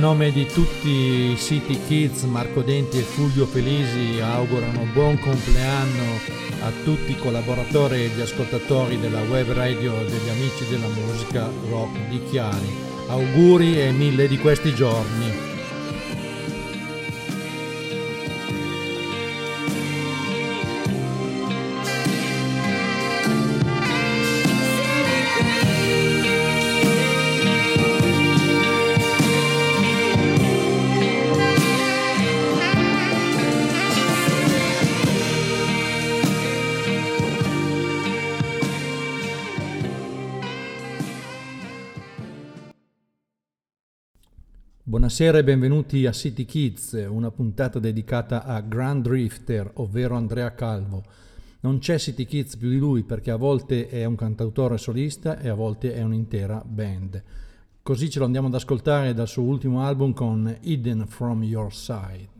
Nome di tutti i City Kids, Marco Denti e Fulvio Felisi augurano buon compleanno a tutti i collaboratori e gli ascoltatori della web radio degli amici della musica rock di Chiari. Auguri e mille di questi giorni. Buonasera e benvenuti a City Kids, una puntata dedicata a Grand Drifter, ovvero Andrea Calvo. Non c'è City Kids più di lui perché a volte è un cantautore solista e a volte è un'intera band. Così ce lo andiamo ad ascoltare dal suo ultimo album con Hidden From Your Side.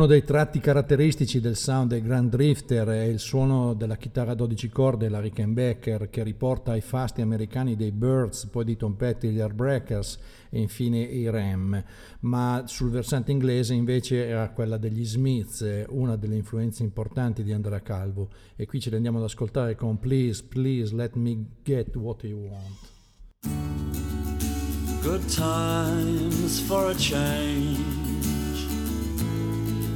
Uno dei tratti caratteristici del sound del Grand Drifter è il suono della chitarra a 12 corde, la Rickenbacker, che riporta ai fasti americani dei Birds, poi di Tom Petty, gli Heartbreakers e infine i Ram. Ma sul versante inglese invece era quella degli Smiths, una delle influenze importanti di Andrea Calvo. E qui ce le andiamo ad ascoltare con Please, Please Let Me Get What You Want. Good times for a change.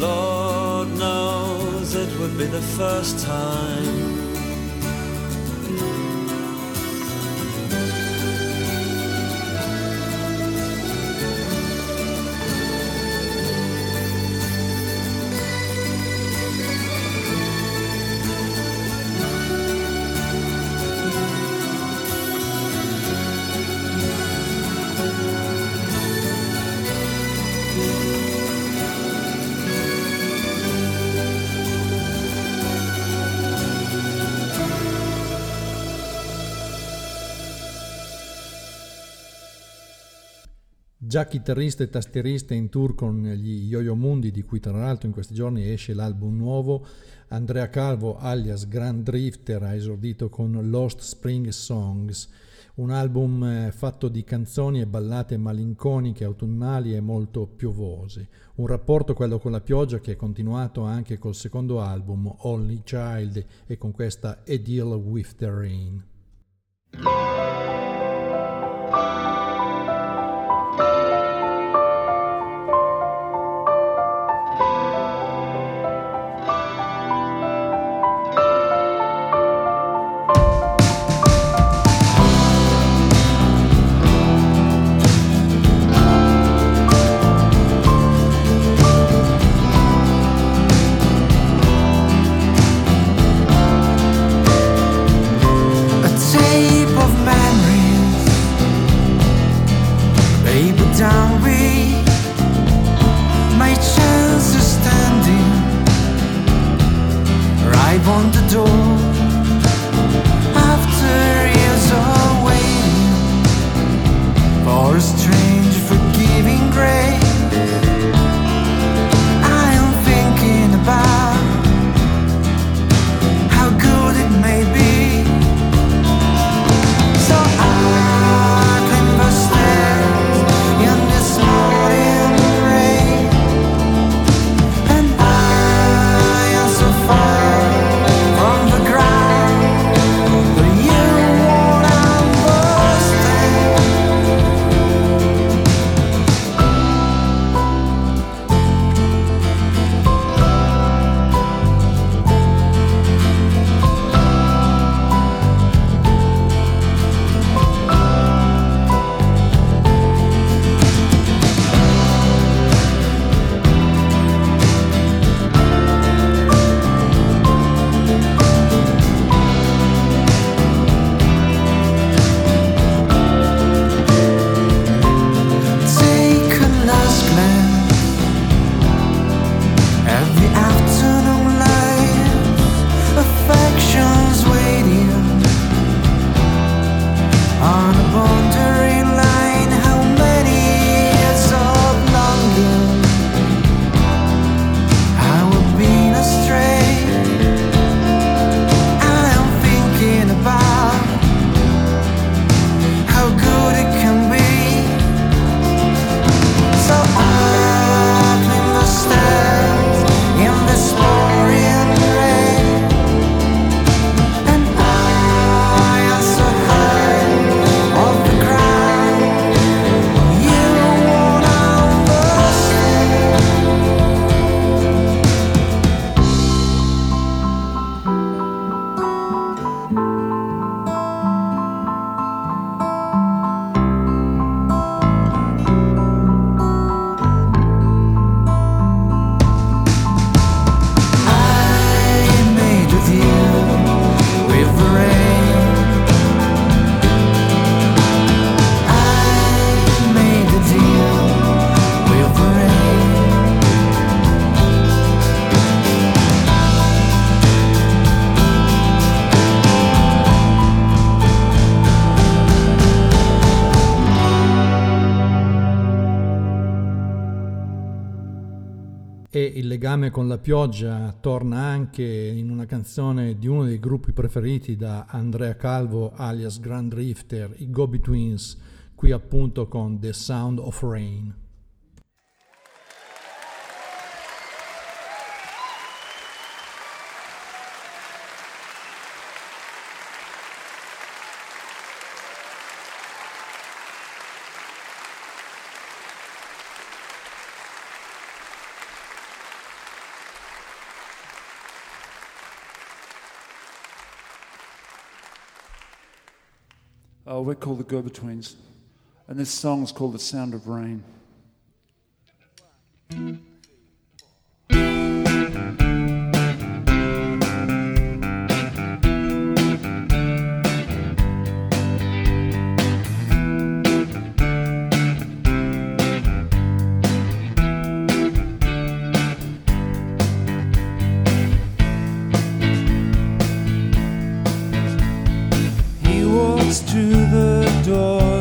Lord knows it would be the first time. Già chitarrista e tastierista in tour con gli Yo-Yo Mundi, di cui tra l'altro in questi giorni esce l'album nuovo, Andrea Calvo, alias Grand Drifter, ha esordito con Lost Spring Songs, un album eh, fatto di canzoni e ballate malinconiche, autunnali e molto piovose. Un rapporto, quello con la pioggia, che è continuato anche col secondo album, Only Child, e con questa A Deal with the Rain. on the door. Con la pioggia torna anche in una canzone di uno dei gruppi preferiti da Andrea Calvo alias Grand Drifter, i Gobi Twins, qui appunto con The Sound of Rain. Uh, we're called the Go-Betweens, and this song is called "The Sound of Rain." to her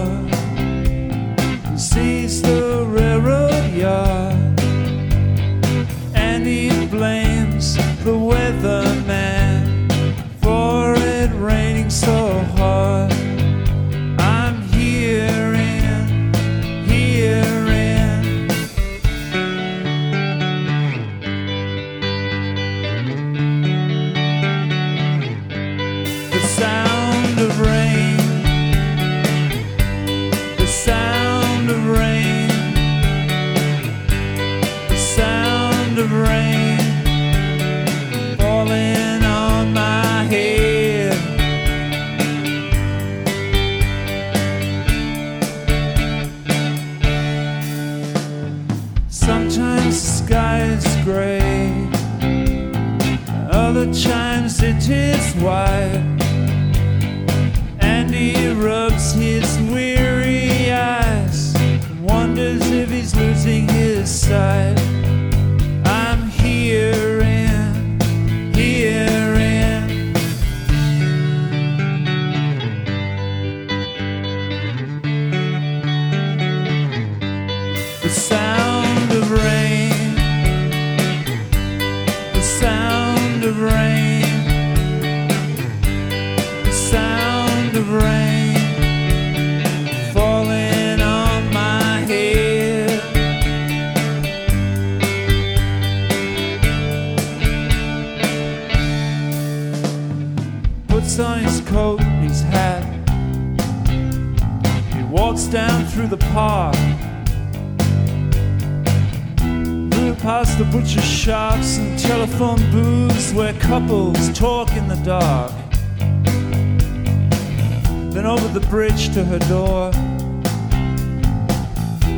door.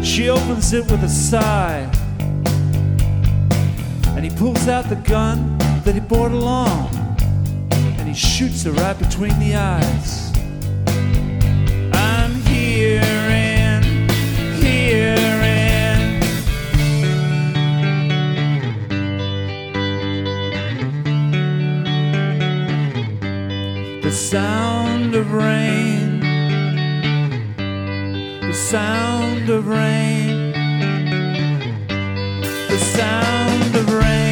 She opens it with a sigh. And he pulls out the gun that he brought along. And he shoots her right between the eyes. I'm hearing, hearing. The sound of rain sound of rain, the sound of rain,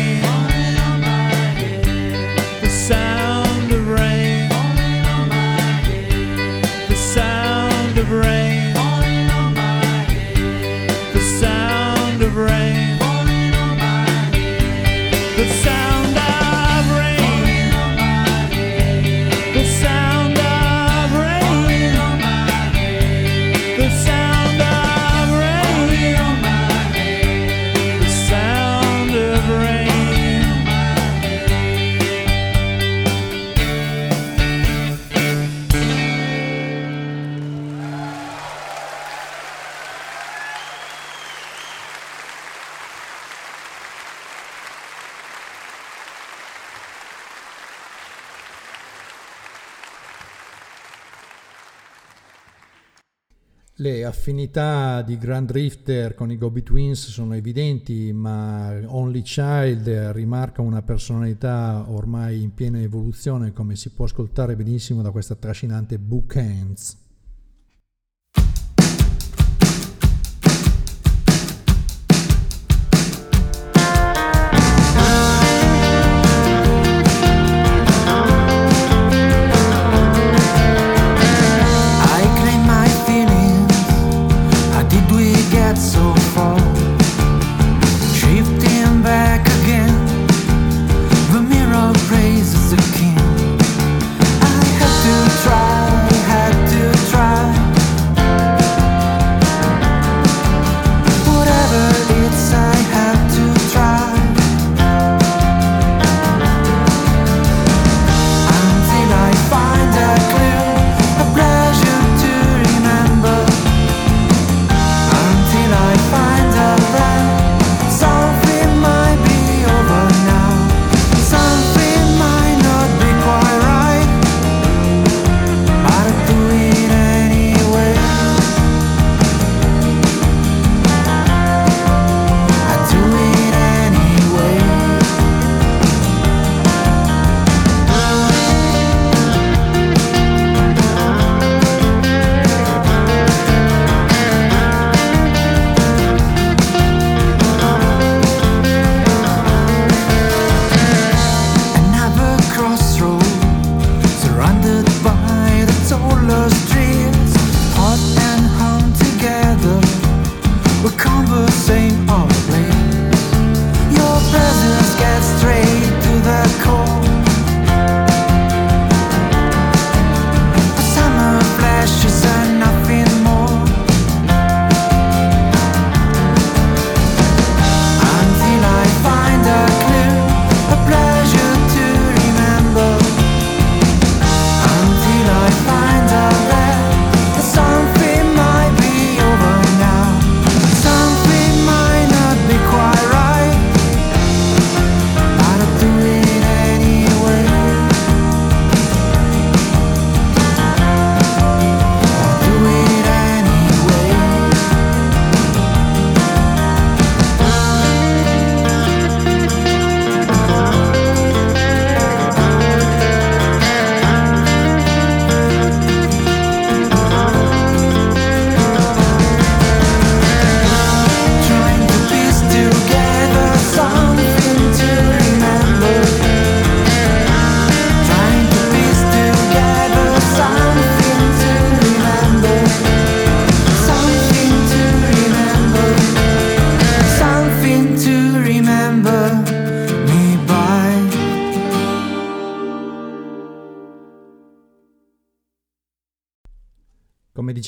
affinità di Grand Drifter con i Gobi Twins sono evidenti, ma Only Child rimarca una personalità ormai in piena evoluzione, come si può ascoltare benissimo da questa trascinante Bookends.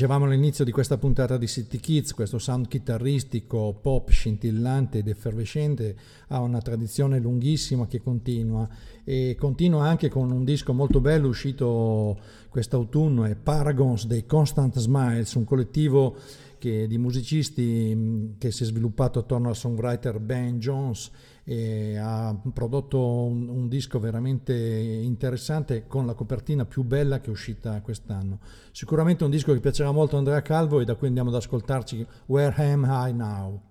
Dicevamo all'inizio di questa puntata di City Kids, questo sound chitarristico pop scintillante ed effervescente ha una tradizione lunghissima che continua. E continua anche con un disco molto bello uscito quest'autunno, è Paragons dei Constant Smiles, un collettivo che, di musicisti che si è sviluppato attorno al songwriter Ben Jones e ha prodotto un, un, disco veramente interessante con la copertina più bella che è uscita quest'anno. Sicuramente un disco che piacerà molto a Andrea Calvo e da cui andiamo ad ascoltarci Where Am I Now?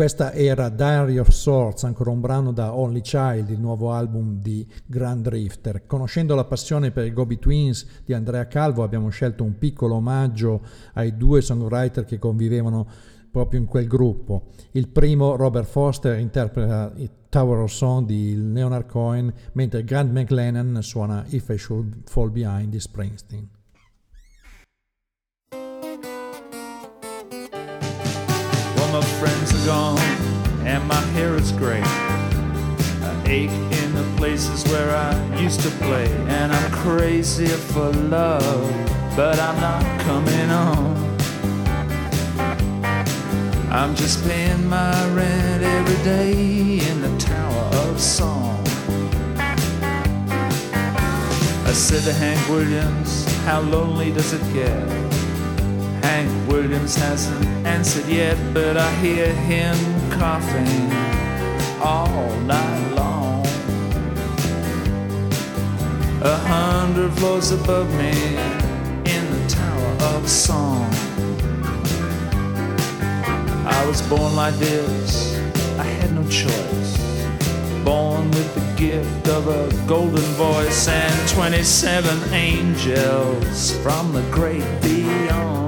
Questa era Diary of Sorts, ancora un brano da Only Child, il nuovo album di Grand Drifter. Conoscendo la passione per i Gobi Twins di Andrea Calvo, abbiamo scelto un piccolo omaggio ai due songwriter che convivevano proprio in quel gruppo. Il primo, Robert Foster, interpreta il Tower of Song di Leonard Cohen, mentre Grant McLennan suona If I Should Fall Behind di Springsteen. My friends are gone and my hair is gray. I ache in the places where I used to play, and I'm crazy for love, but I'm not coming on. I'm just paying my rent every day in the Tower of Song. I said to Hank Williams, How lonely does it get? Hank Williams hasn't answered yet, but I hear him coughing all night long. A hundred floors above me in the Tower of Song. I was born like this, I had no choice. Born with the gift of a golden voice and 27 angels from the great beyond.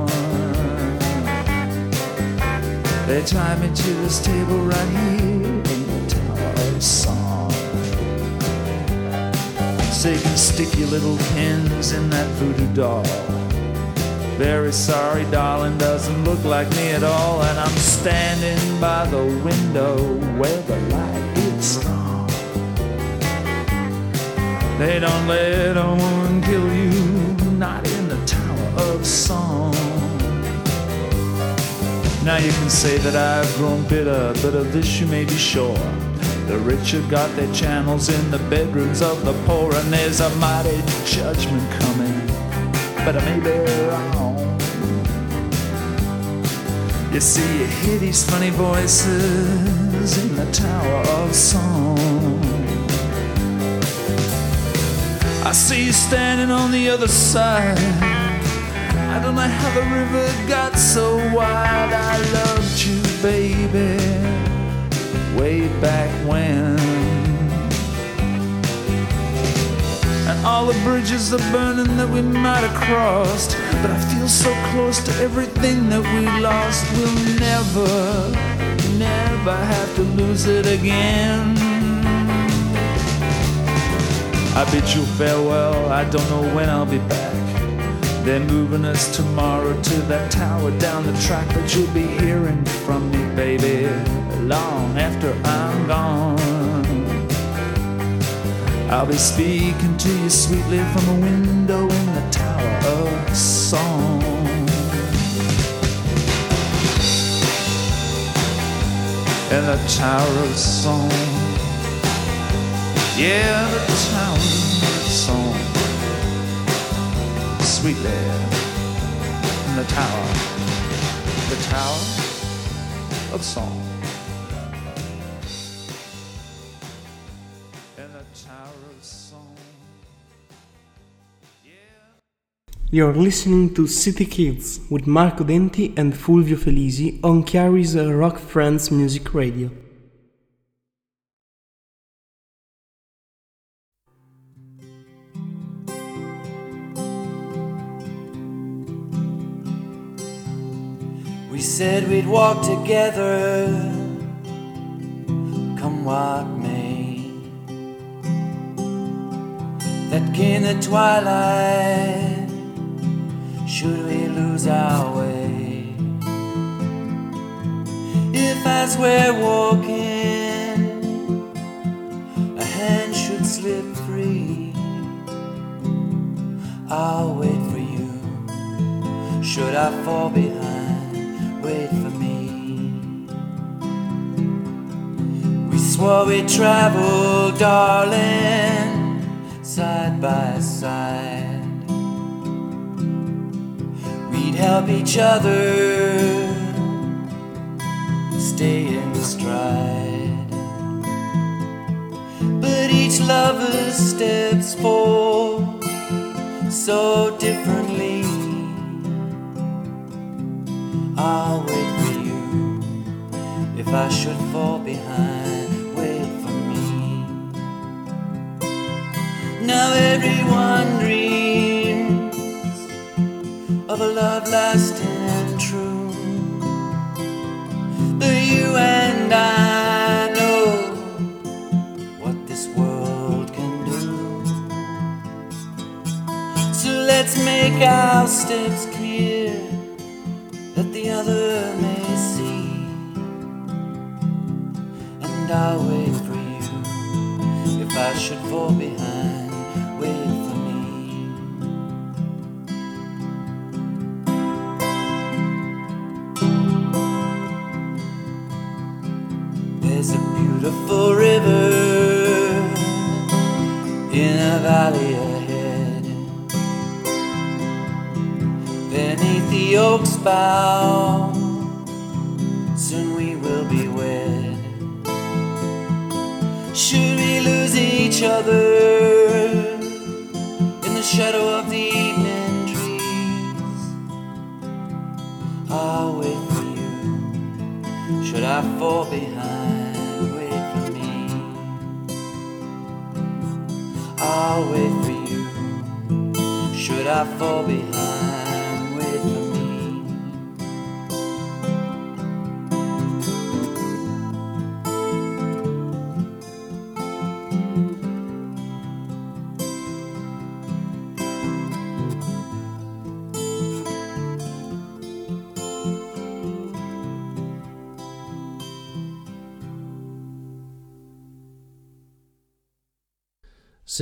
They tie me to this table right here in the Tower of Song. So you stick your little pins in that voodoo doll. Very sorry, darling, doesn't look like me at all. And I'm standing by the window where the light is strong. They don't let woman kill you, not in the Tower of Song. Now you can say that I've grown bitter, but of this you may be sure. The rich have got their channels in the bedrooms of the poor, and there's a mighty judgment coming, but I may be wrong. You see, you hear these funny voices in the Tower of Song. I see you standing on the other side. I don't know how the river got so wide. I loved you, baby, way back when. And all the bridges are burning that we might have crossed. But I feel so close to everything that we lost. We'll never, never have to lose it again. I bid you farewell, I don't know when I'll be back. They're moving us tomorrow to that tower down the track, but you'll be hearing from me, baby, long after I'm gone. I'll be speaking to you sweetly from a window in the Tower of Song. In the Tower of Song. Yeah, the Tower of Song sweetly in the tower, the tower of song. You're listening to CityKidz with Marco Denti and Fulvio Felisi on Chiari's Rock Friends Music Radio. Said we'd walk together, come what may. That in the twilight, should we lose our way? If as we're walking, a hand should slip free, I'll wait for you. Should I fall behind? Wait for me. We swore we'd travel, darling, side by side. We'd help each other stay in the stride. But each lover steps forward so differently. I'll wait for you if I should fall behind, wait for me. Now everyone dreams of a love lasting and true. But you and I know what this world can do. So let's make our steps clear that the other may see. And I'll wait for you if I should fall behind. Bough, soon we will be wed. Should we lose each other in the shadow of the evening trees? I'll wait for you. Should I fall behind, wait for me. I'll wait for you. Should I fall behind,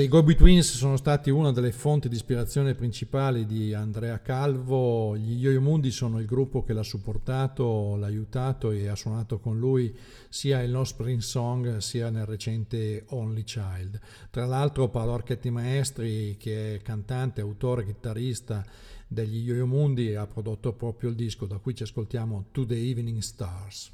Se i Go-Betweens sono stati una delle fonti di ispirazione principali di Andrea Calvo, gli Yo-Yo Mundi sono il gruppo che l'ha supportato, l'ha aiutato e ha suonato con lui sia il No Spring Song sia nel recente Only Child. Tra l'altro Paolo Archetti Maestri, che è cantante, autore, chitarrista degli Yo-Yo Mundi, ha prodotto proprio il disco, da cui ci ascoltiamo To the Evening Stars.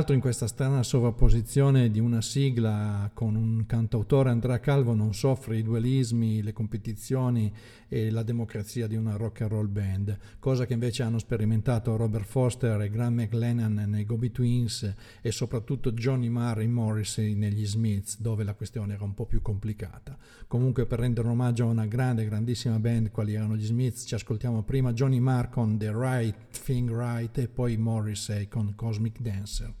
Se non altro in questa strana sovrapposizione di una sigla con un cantautore Andrea Calvo non soffre i dualismi, le competizioni e la democrazia di una rock and roll band, cosa che invece hanno sperimentato Robert Foster e Graham McLennan nei Gobi Twins e soprattutto Johnny Marr e Morrissey negli Smiths, dove la questione era un po' più complicata. Comunque per rendere omaggio a una grande, grandissima band quali erano gli Smiths, ci ascoltiamo prima Johnny Marr con The Right Thing Right e poi Morrissey con Cosmic Dance.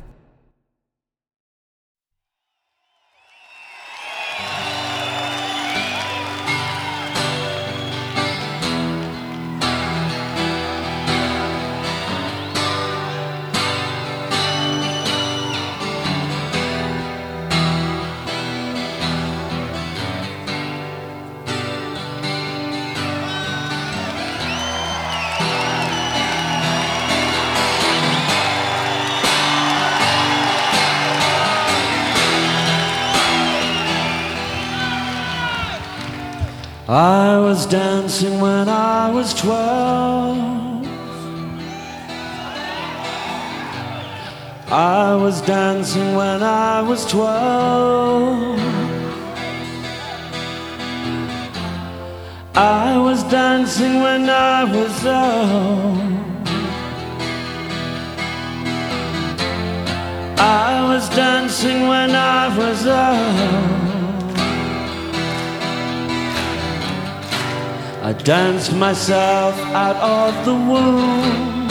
I was dancing when I was twelve I was dancing when I was twelve. I was dancing when I was old. I was dancing when I was old. I danced myself out of the womb.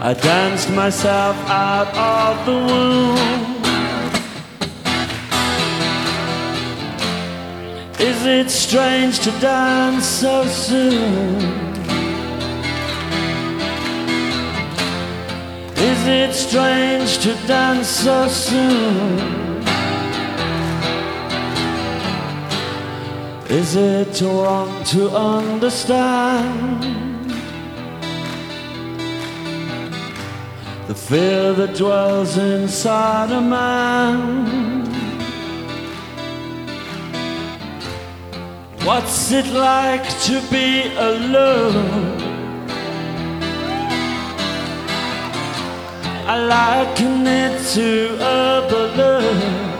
I danced myself out of the womb. Is it strange to dance so soon? Is it strange to dance so soon? Is it wrong to understand the fear that dwells inside a man? What's it like to be alone? I liken it to a balloon.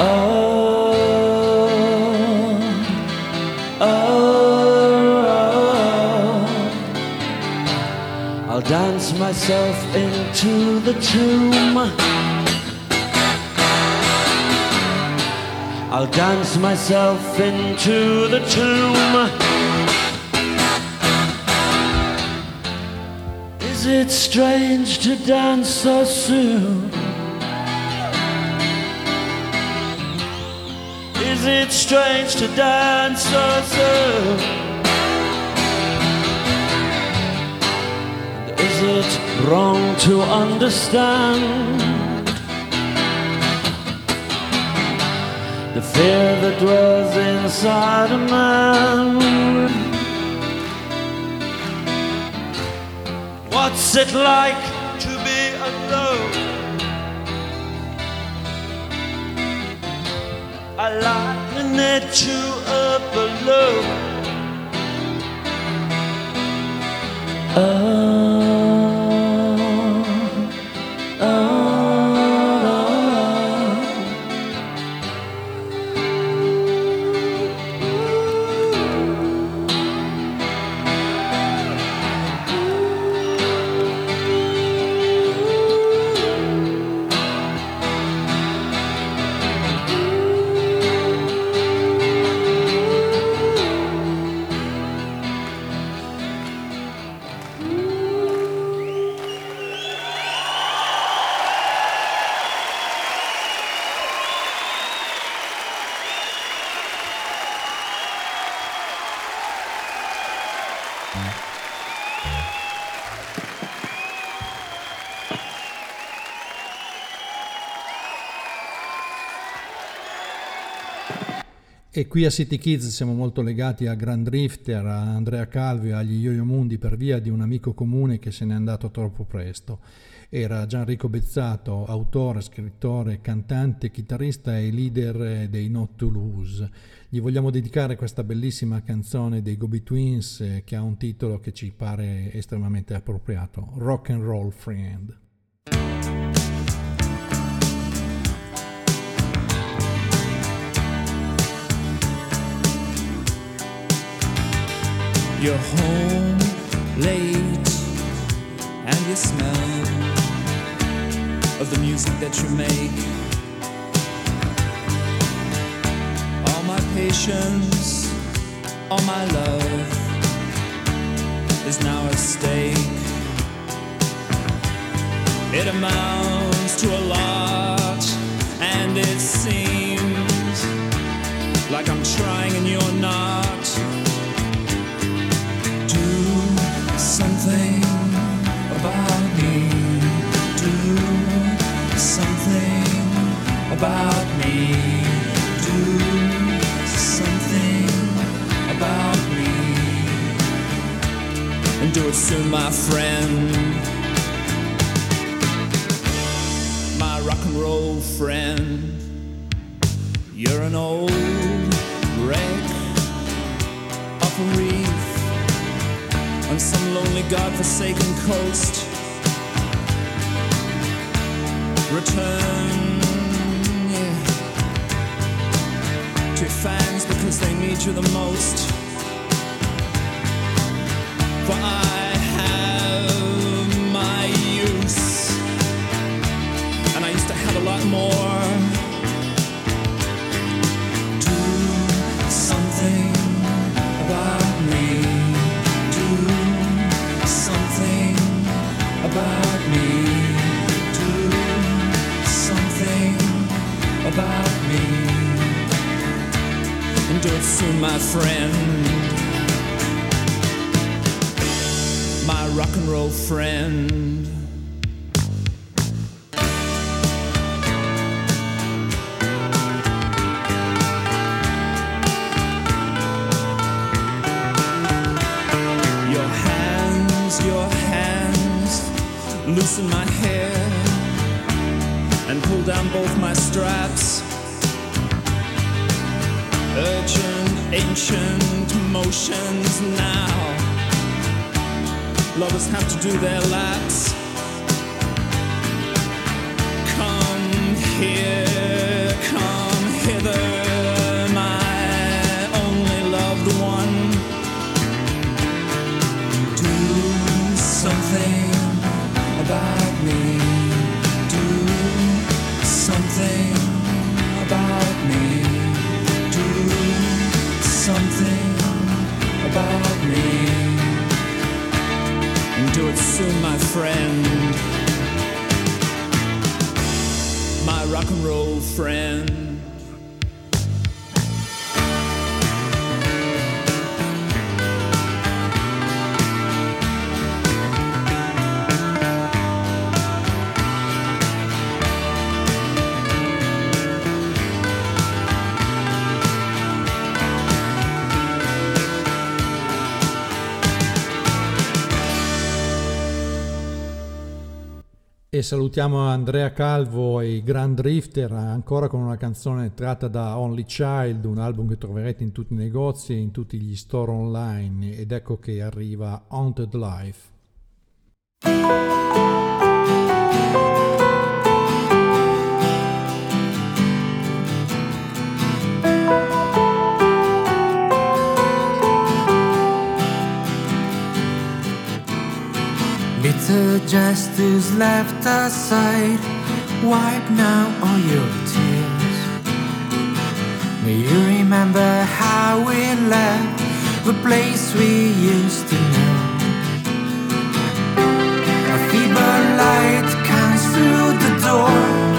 Oh, oh, oh. I'll dance myself into the tomb. I'll dance myself into the tomb. Is it strange to dance so soon? It strange to dance so soon? Is it wrong to understand the fear that dwells inside a man? What's it like to be alone? I liken you to a balloon. Oh, qui a City Kids siamo molto legati a Grand Drifter, a Andrea Calvi, agli Yo-Yo Mundi per via di un amico comune che se n'è andato troppo presto. Era Gianrico Bezzato, autore, scrittore, cantante, chitarrista e leader dei Not to Lose. Gli vogliamo dedicare questa bellissima canzone dei Gobi Twins eh, che ha un titolo che ci pare estremamente appropriato, Rock and Roll Friend. You're home late and you smell of the music that you make. All my patience, all my love is now at stake. It amounts to a lot, and it seems like I'm trying and you're not. About me. Do something about me. And do it soon, my friend. My rock and roll friend. You're an old wreck of a reef on some lonely god-forsaken coast. Return, to your fans because they need you the most. For I have my use, and I used to have a lot more. My friend. My rock and roll friend. Salutiamo Andrea Calvo e i Grand Drifter ancora con una canzone tratta da Only Child, un album che troverete in tutti i negozi e in tutti gli store online ed ecco che arriva Haunted Life. Bitter justice left aside. Wipe now all your tears. May you remember how we left the place we used to know. A feeble light comes through the door.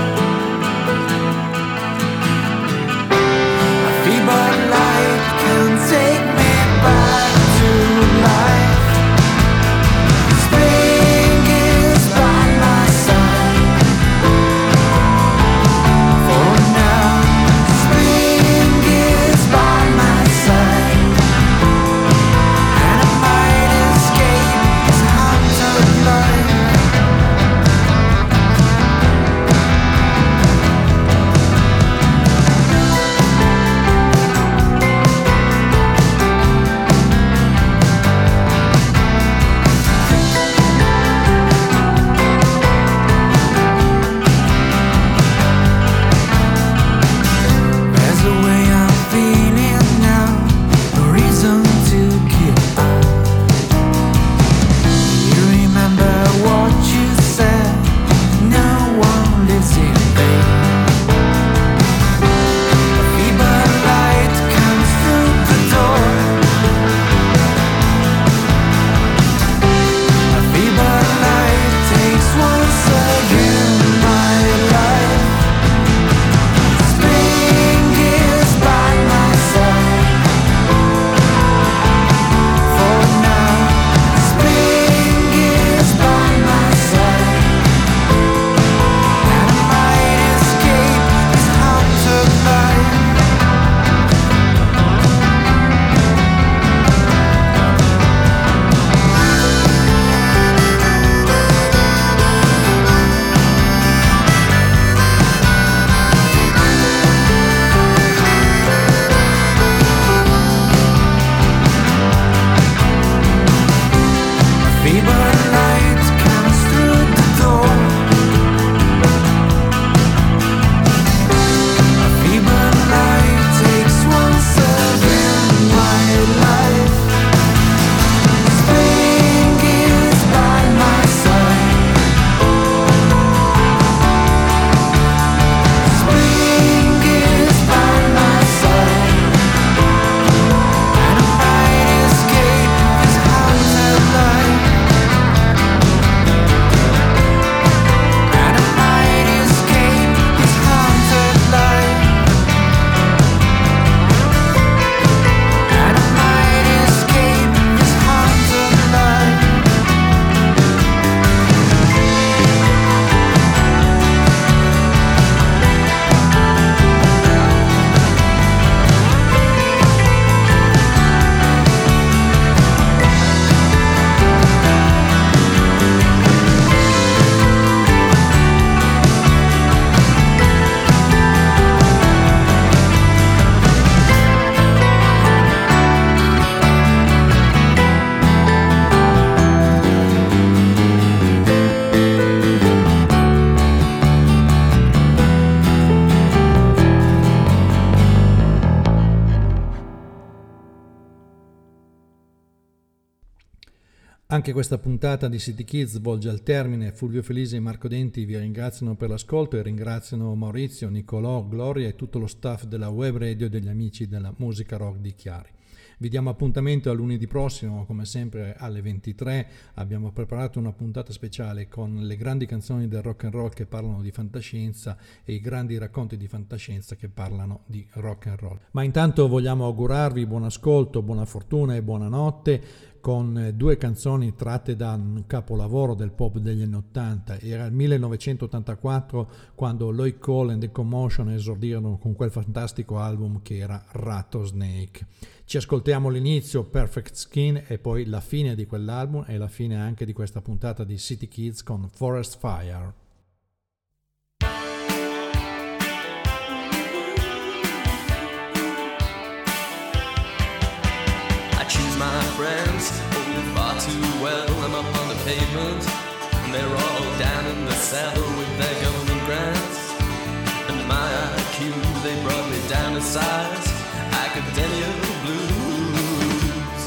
Anche questa puntata di City Kids volge al termine. Fulvio Felice e Marco Denti vi ringraziano per l'ascolto e ringraziano Maurizio, Nicolò, Gloria e tutto lo staff della web radio e degli amici della musica rock di Chiari. Vi diamo appuntamento a lunedì prossimo, come sempre alle 23. Abbiamo preparato una puntata speciale con le grandi canzoni del rock and roll che parlano di fantascienza e i grandi racconti di fantascienza che parlano di rock and roll. Ma intanto vogliamo augurarvi buon ascolto, buona fortuna e buonanotte con due canzoni tratte da un capolavoro del pop degli anni 80. Era il 1984 quando Lloyd Cole e The Commotion esordirono con quel fantastico album che era Rattlesnake. Ci ascoltiamo l'inizio, Perfect Skin, e poi la fine di quell'album e la fine anche di questa puntata di City Kids con Forest Fire. Choose my friends oh, far too well. I'm up on the pavement, and they're all down in the cellar with their government grants. And my IQ, they brought me down to size. Academia blues.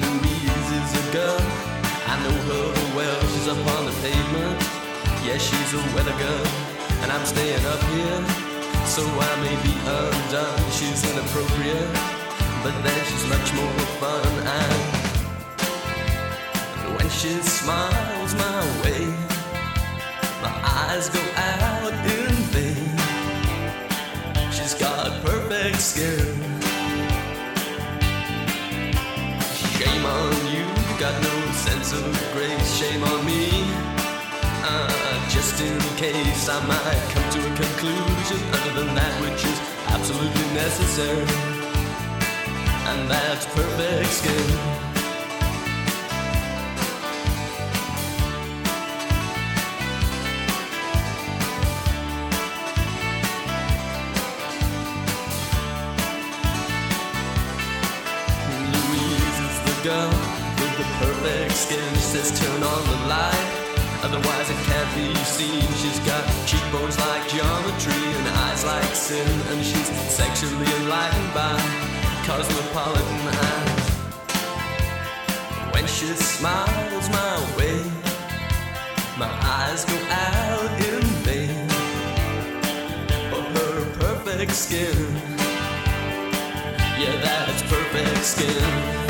Louise is a girl, I know her well. She's up on the pavement. Yeah, she's a weather girl, and I'm staying up here, so I may be undone. She's inappropriate, but then she's much more fun. And when she smiles my way, my eyes go out in vain. She's got perfect skin. Shame on you, you, got no sense of grace. Shame on me. In case I might come to a conclusion other than that which is absolutely necessary, and that's perfect skin. It can't be seen. She's got cheekbones like geometry and eyes like sin, and she's sexually enlightened by cosmopolitan eyes. When she smiles my way, my eyes go out in vain for her perfect skin. Yeah, that's perfect skin.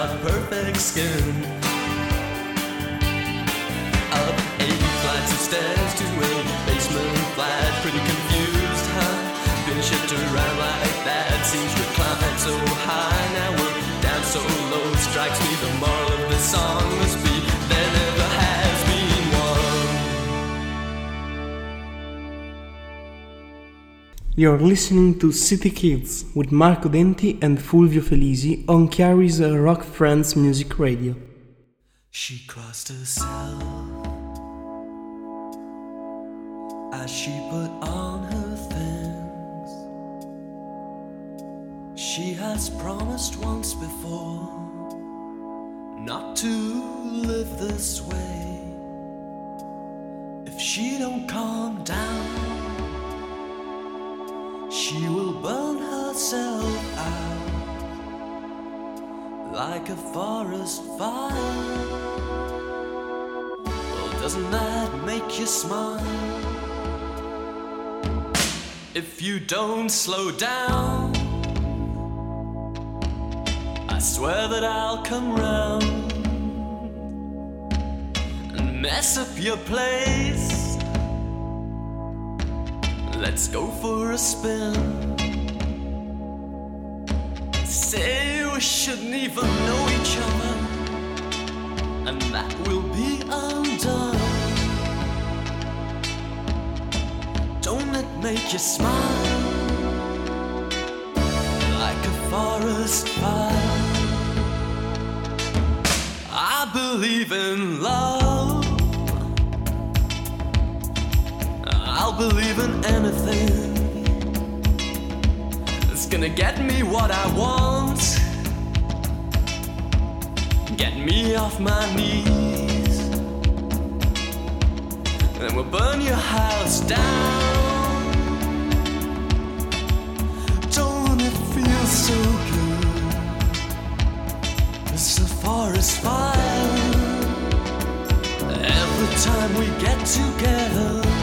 Got perfect skin. You're listening to CityKidz with Marco Denti and Fulvio Felisi on Chiari's uh, Rock Friends Music Radio. She crossed herself as she put on her things. She has promised once before not to live this way. If she don't calm down, she will burn herself out like a forest fire. Well, doesn't that make you smile? If you don't slow down, I swear that I'll come round and mess up your place. Let's go for a spin. say we shouldn't even know each other, and that will be undone. Don't let make you smile like a forest fire. I believe in love. I'll believe in anything. It's gonna get me what I want. Get me off my knees. And then we'll burn your house down. Don't it feel so good? It's a forest fire. Every time we get together.